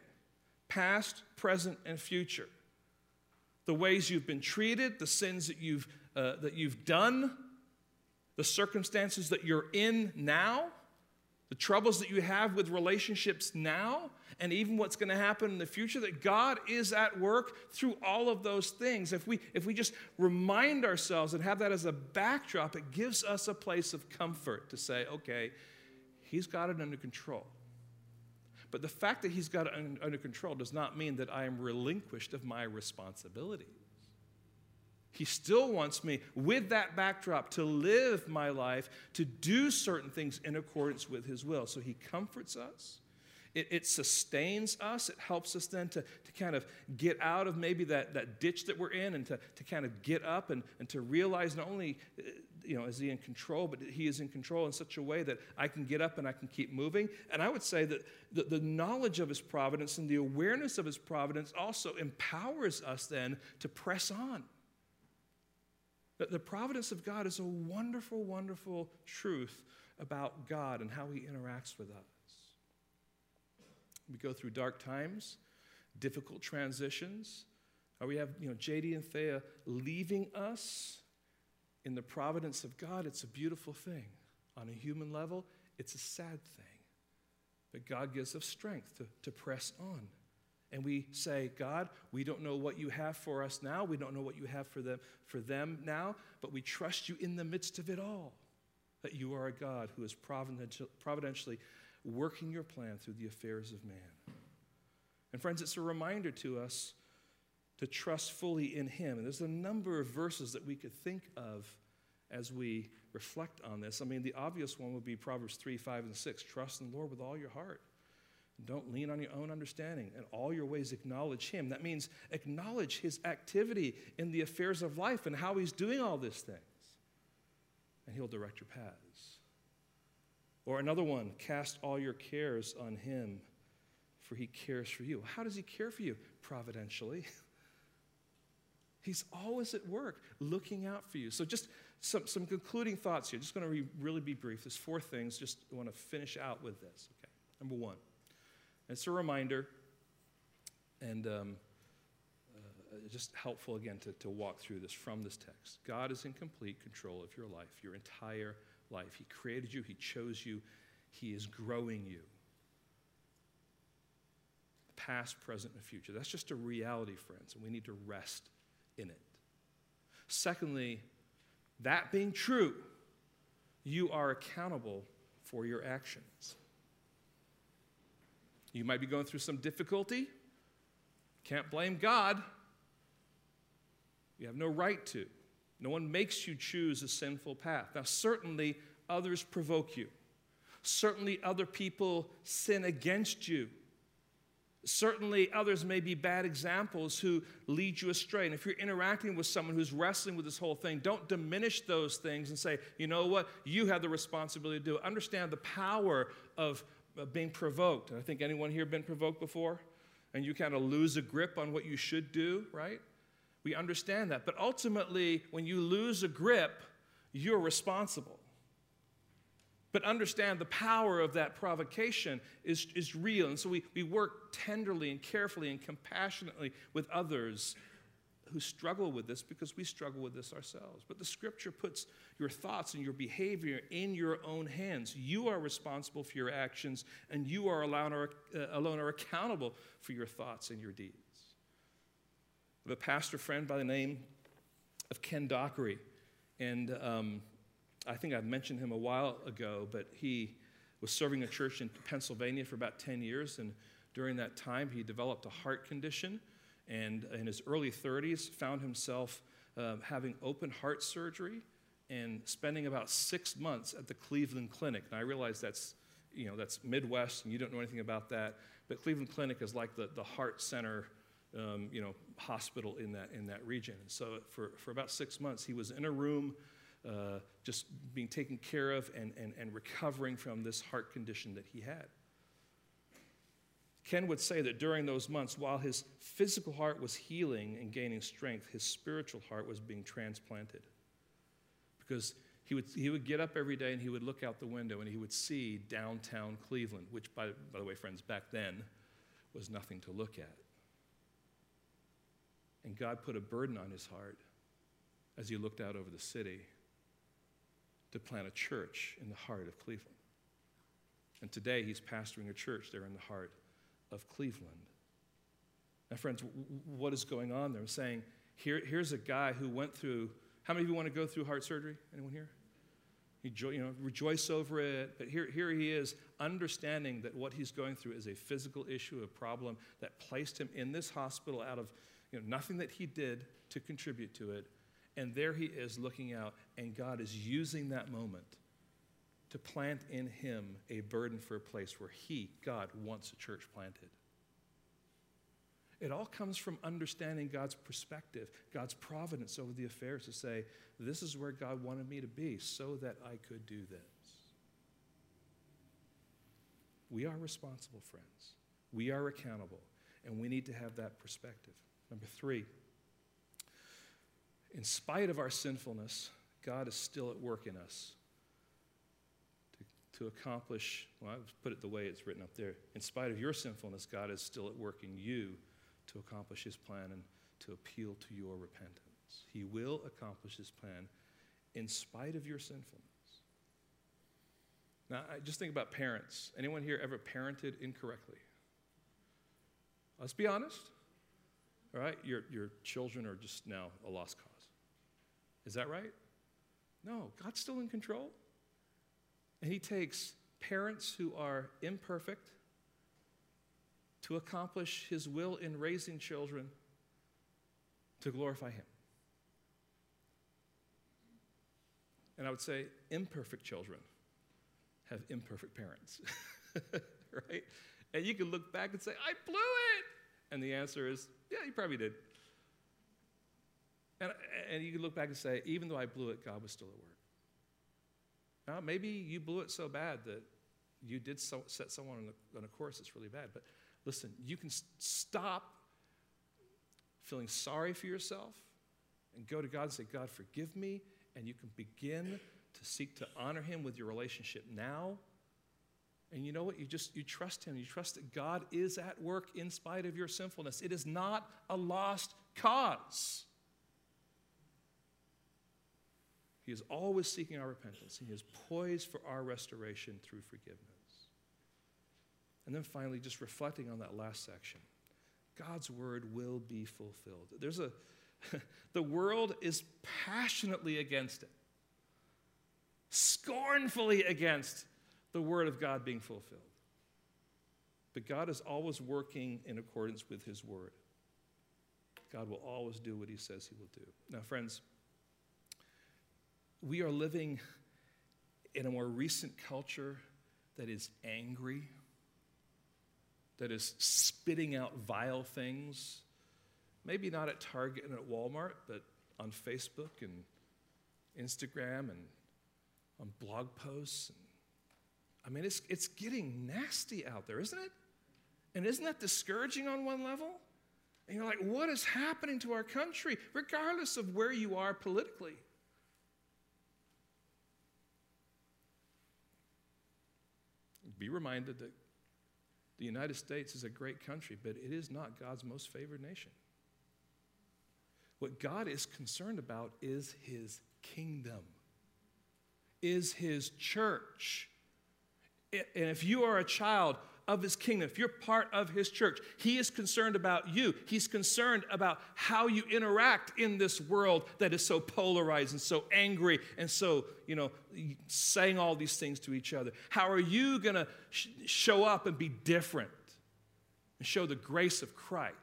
S1: past, present, and future, the ways you've been treated, the sins that you've, uh, that you've done, the circumstances that you're in now, the troubles that you have with relationships now, and even what's going to happen in the future, that God is at work through all of those things. If we, if we just remind ourselves and have that as a backdrop, it gives us a place of comfort to say, okay, He's got it under control. But the fact that He's got it under control does not mean that I am relinquished of my responsibility. He still wants me, with that backdrop, to live my life, to do certain things in accordance with His will. So He comforts us. It, it, sustains us. It helps us then to, to kind of get out of maybe that, that ditch that we're in and to, to kind of get up and, and to realize not only uh, you know, is he in control, but he is in control in such a way that I can get up and I can keep moving. And I would say that the, the knowledge of his providence and the awareness of his providence also empowers us then to press on the providence of God is a wonderful, wonderful truth about God and how He interacts with us. We go through dark times, difficult transitions. Uh, we have, you know, JD and Thea leaving us in the providence of God. It's a beautiful thing. On a human level, it's a sad thing. But God gives us strength to, to press on and we say, God, we don't know what you have for us now. We don't know what you have for them, for them now, but we trust you in the midst of it all. That you are a God who is providentially working your plan through the affairs of man. And friends, it's a reminder to us to trust fully in Him. And there's a number of verses that we could think of as we reflect on this. I mean, the obvious one would be Proverbs 3, 5, and 6. Trust in the Lord with all your heart don't lean on your own understanding. In all your ways, acknowledge Him. That means acknowledge His activity in the affairs of life and how He's doing all these things. And He'll direct your paths. Or another one, cast all your cares on Him, for He cares for you. How does He care for you? Providentially. He's always at work, looking out for you. So, just some, some concluding thoughts here. Just going to re- really be brief. There's four things. Just want to finish out with this. Okay. Number one. It's a reminder and um, uh, just helpful again to, to walk through this from this text. God is in complete control of your life, your entire life. He created you, He chose you, He is growing you. Past, present, and future. That's just a reality, friends, and we need to rest in it. Secondly, that being true, you are accountable for your actions. You might be going through some difficulty. Can't blame God. You have no right to. No one makes you choose a sinful path. Now, certainly, others provoke you. Certainly, other people sin against you. Certainly, others may be bad examples who lead you astray. And if you're interacting with someone who's wrestling with this whole thing, don't diminish those things and say, you know what, you have the responsibility to do it. Understand the power of Uh, being provoked. I think anyone here been provoked before? And you kind of lose a grip on what you should do, right? We understand that. But ultimately, when you lose a grip, you're responsible. But understand the power of that provocation is, is real. And so we, we work tenderly and carefully and compassionately with others who struggle with this because we struggle with this ourselves. But the scripture puts your thoughts and your behavior in your own hands. You are responsible for your actions, and you are alone are, uh, alone accountable for your thoughts and your deeds. I have a pastor friend by the name of Ken Dockery, and um, I think I've mentioned him a while ago, but he was serving a church in Pennsylvania for about 10 years, and during that time, he developed a heart condition, and in his early 30s, found himself uh, having open heart surgery and spending about six months at the Cleveland Clinic. And I realize that's, you know, that's Midwest, and you don't know anything about that, but Cleveland Clinic is like the, the heart center um, you know, hospital in that, in that region. And so for, for about six months, he was in a room uh, just being taken care of and, and, and recovering from this heart condition that he had. Ken would say that during those months, while his physical heart was healing and gaining strength, his spiritual heart was being transplanted. Because he would, he would get up every day and he would look out the window and he would see downtown Cleveland, which, by, by the way, friends, back then was nothing to look at. And God put a burden on his heart as he looked out over the city to plant a church in the heart of Cleveland. And today he's pastoring a church there in the heart of Cleveland. Now, friends, what is going on there? I'm saying, here, here's a guy who went through, how many of you want to go through heart surgery? Anyone here? You, you know, rejoice over it. But here, here he is, understanding that what he's going through is a physical issue, a problem that placed him in this hospital out of you know, nothing that he did to contribute to it. And there he is looking out, and God is using that moment to plant in him a burden for a place where he, God, wants a church planted. It all comes from understanding God's perspective, God's providence over the affairs to say, this is where God wanted me to be so that I could do this. We are responsible, friends. We are accountable, and we need to have that perspective. Number three, in spite of our sinfulness, God is still at work in us to, accomplish, well, I'll put it the way it's written up there. In spite of your sinfulness, God is still at work in you to accomplish his plan and to appeal to your repentance. He will accomplish his plan in spite of your sinfulness. Now, I just think about parents. Anyone here ever parented incorrectly? Let's be honest. All right? Your, your children are just now a lost cause. Is that right? No, God's still in control. And He takes parents who are imperfect to accomplish His will in raising children to glorify Him. And I would say imperfect children have imperfect parents, right? And you can look back and say, I blew it. And the answer is, yeah, you probably did. And, and you can look back and say, even though I blew it, God was still at work. Now, maybe you blew it so bad that you did so, set someone on a, on a course that's really bad. But listen, you can stop feeling sorry for yourself and go to God and say, God, forgive me. And you can begin to seek to honor Him with your relationship now. And you know what? You just you trust Him. You trust that God is at work in spite of your sinfulness. It is not a lost cause. He is always seeking our repentance. He is poised for our restoration through forgiveness. And then finally, just reflecting on that last section God's word will be fulfilled. There's a, the world is passionately against it, scornfully against the word of God being fulfilled. But God is always working in accordance with his word. God will always do what he says he will do. Now, friends, we are living in a more recent culture that is angry, that is spitting out vile things, maybe not at Target and at Walmart, but on Facebook and Instagram and on blog posts. And, I mean, it's, it's getting nasty out there, isn't it? And isn't that discouraging on one level? And you're like, what is happening to our country, regardless of where you are politically? Be reminded that the United States is a great country, but it is not God's most favored nation. What God is concerned about is his kingdom, is his church. And if you are a child of his kingdom, if you're part of his church, he is concerned about you. He's concerned about how you interact in this world that is so polarized and so angry and so, you know, saying all these things to each other. How are you going to sh- show up and be different and show the grace of Christ?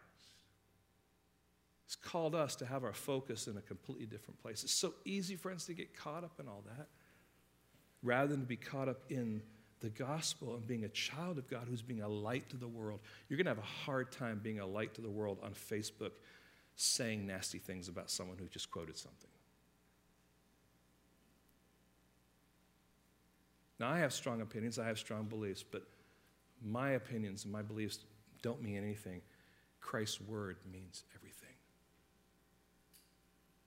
S1: It's called us to have our focus in a completely different place. It's so easy, friends, to get caught up in all that rather than to be caught up in the gospel and being a child of God who's being a light to the world, you're going to have a hard time being a light to the world on Facebook saying nasty things about someone who just quoted something. Now, I have strong opinions, I have strong beliefs, but my opinions and my beliefs don't mean anything. Christ's word means everything.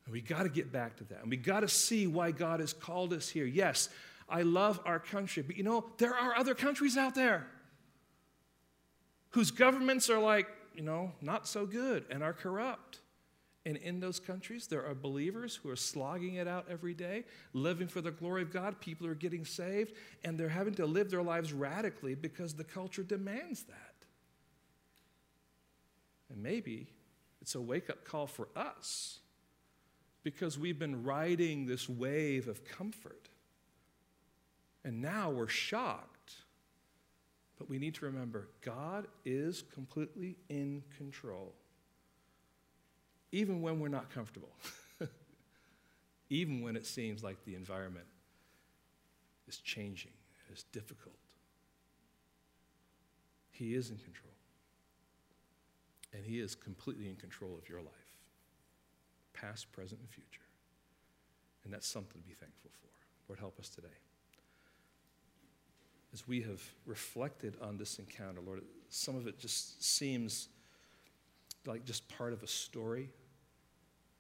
S1: And we got to get back to that. And we got to see why God has called us here. Yes, I love our country. But you know, there are other countries out there whose governments are like, you know, not so good and are corrupt. And in those countries, there are believers who are slogging it out every day, living for the glory of God. People are getting saved, and they're having to live their lives radically because the culture demands that. And maybe it's a wake up call for us because we've been riding this wave of comfort and now we're shocked. But we need to remember God is completely in control. Even when we're not comfortable, even when it seems like the environment is changing, is difficult. He is in control. And He is completely in control of your life, past, present, and future. And that's something to be thankful for. Lord, help us today as we have reflected on this encounter, Lord, some of it just seems like just part of a story.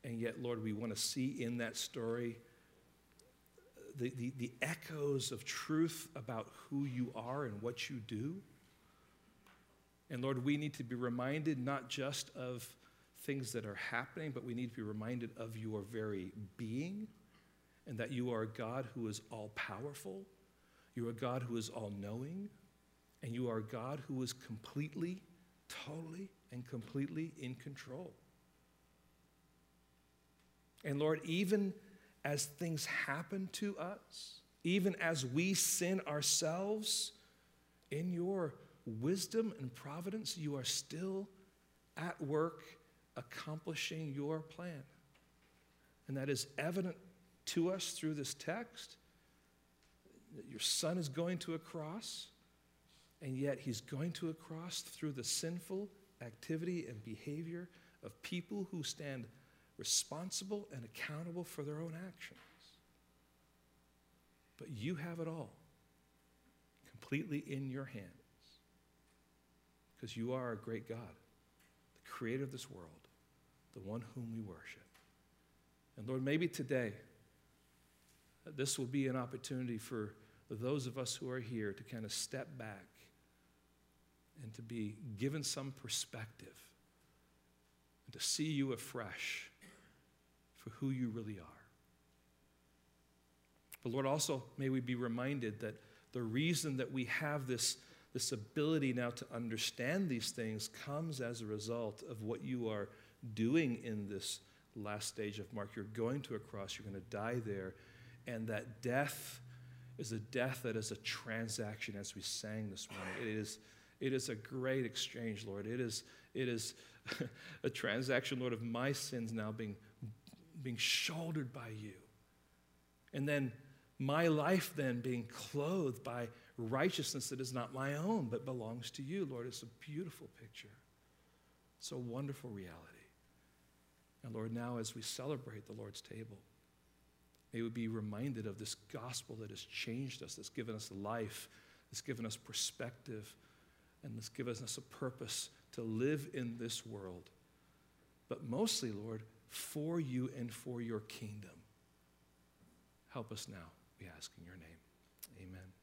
S1: And yet, Lord, we want to see in that story the, the, the, echoes of truth about who you are and what you do. And Lord, we need to be reminded not just of things that are happening, but we need to be reminded of your very being and that you are a God who is all powerful you are a God who is all knowing, and you are a God who is completely, totally, and completely in control. And Lord, even as things happen to us, even as we sin ourselves, in your wisdom and providence, you are still at work accomplishing your plan. And that is evident to us through this text your son is going to a cross, and yet he's going to a cross through the sinful activity and behavior of people who stand responsible and accountable for their own actions. But you have it all completely in your hands because you are a great God, the creator of this world, the one whom we worship. And Lord, maybe today, this will be an opportunity for those of us who are here to kind of step back and to be given some perspective and to see you afresh for who you really are. But Lord, also may we be reminded that the reason that we have this, this ability now to understand these things comes as a result of what you are doing in this last stage of Mark. You're going to a cross, you're going to die there, and that death is a death that is a transaction, as we sang this morning. It is, it is a great exchange, Lord. It is, it is a transaction, Lord, of my sins now being, being shouldered by you. And then my life then being clothed by righteousness that is not my own, but belongs to you, Lord. It's a beautiful picture. It's a wonderful reality. And Lord, now as we celebrate the Lord's table, May we be reminded of this gospel that has changed us, that's given us life, that's given us perspective, and that's given us a purpose to live in this world but mostly, Lord, for you and for your kingdom. Help us now, we ask in your name. Amen.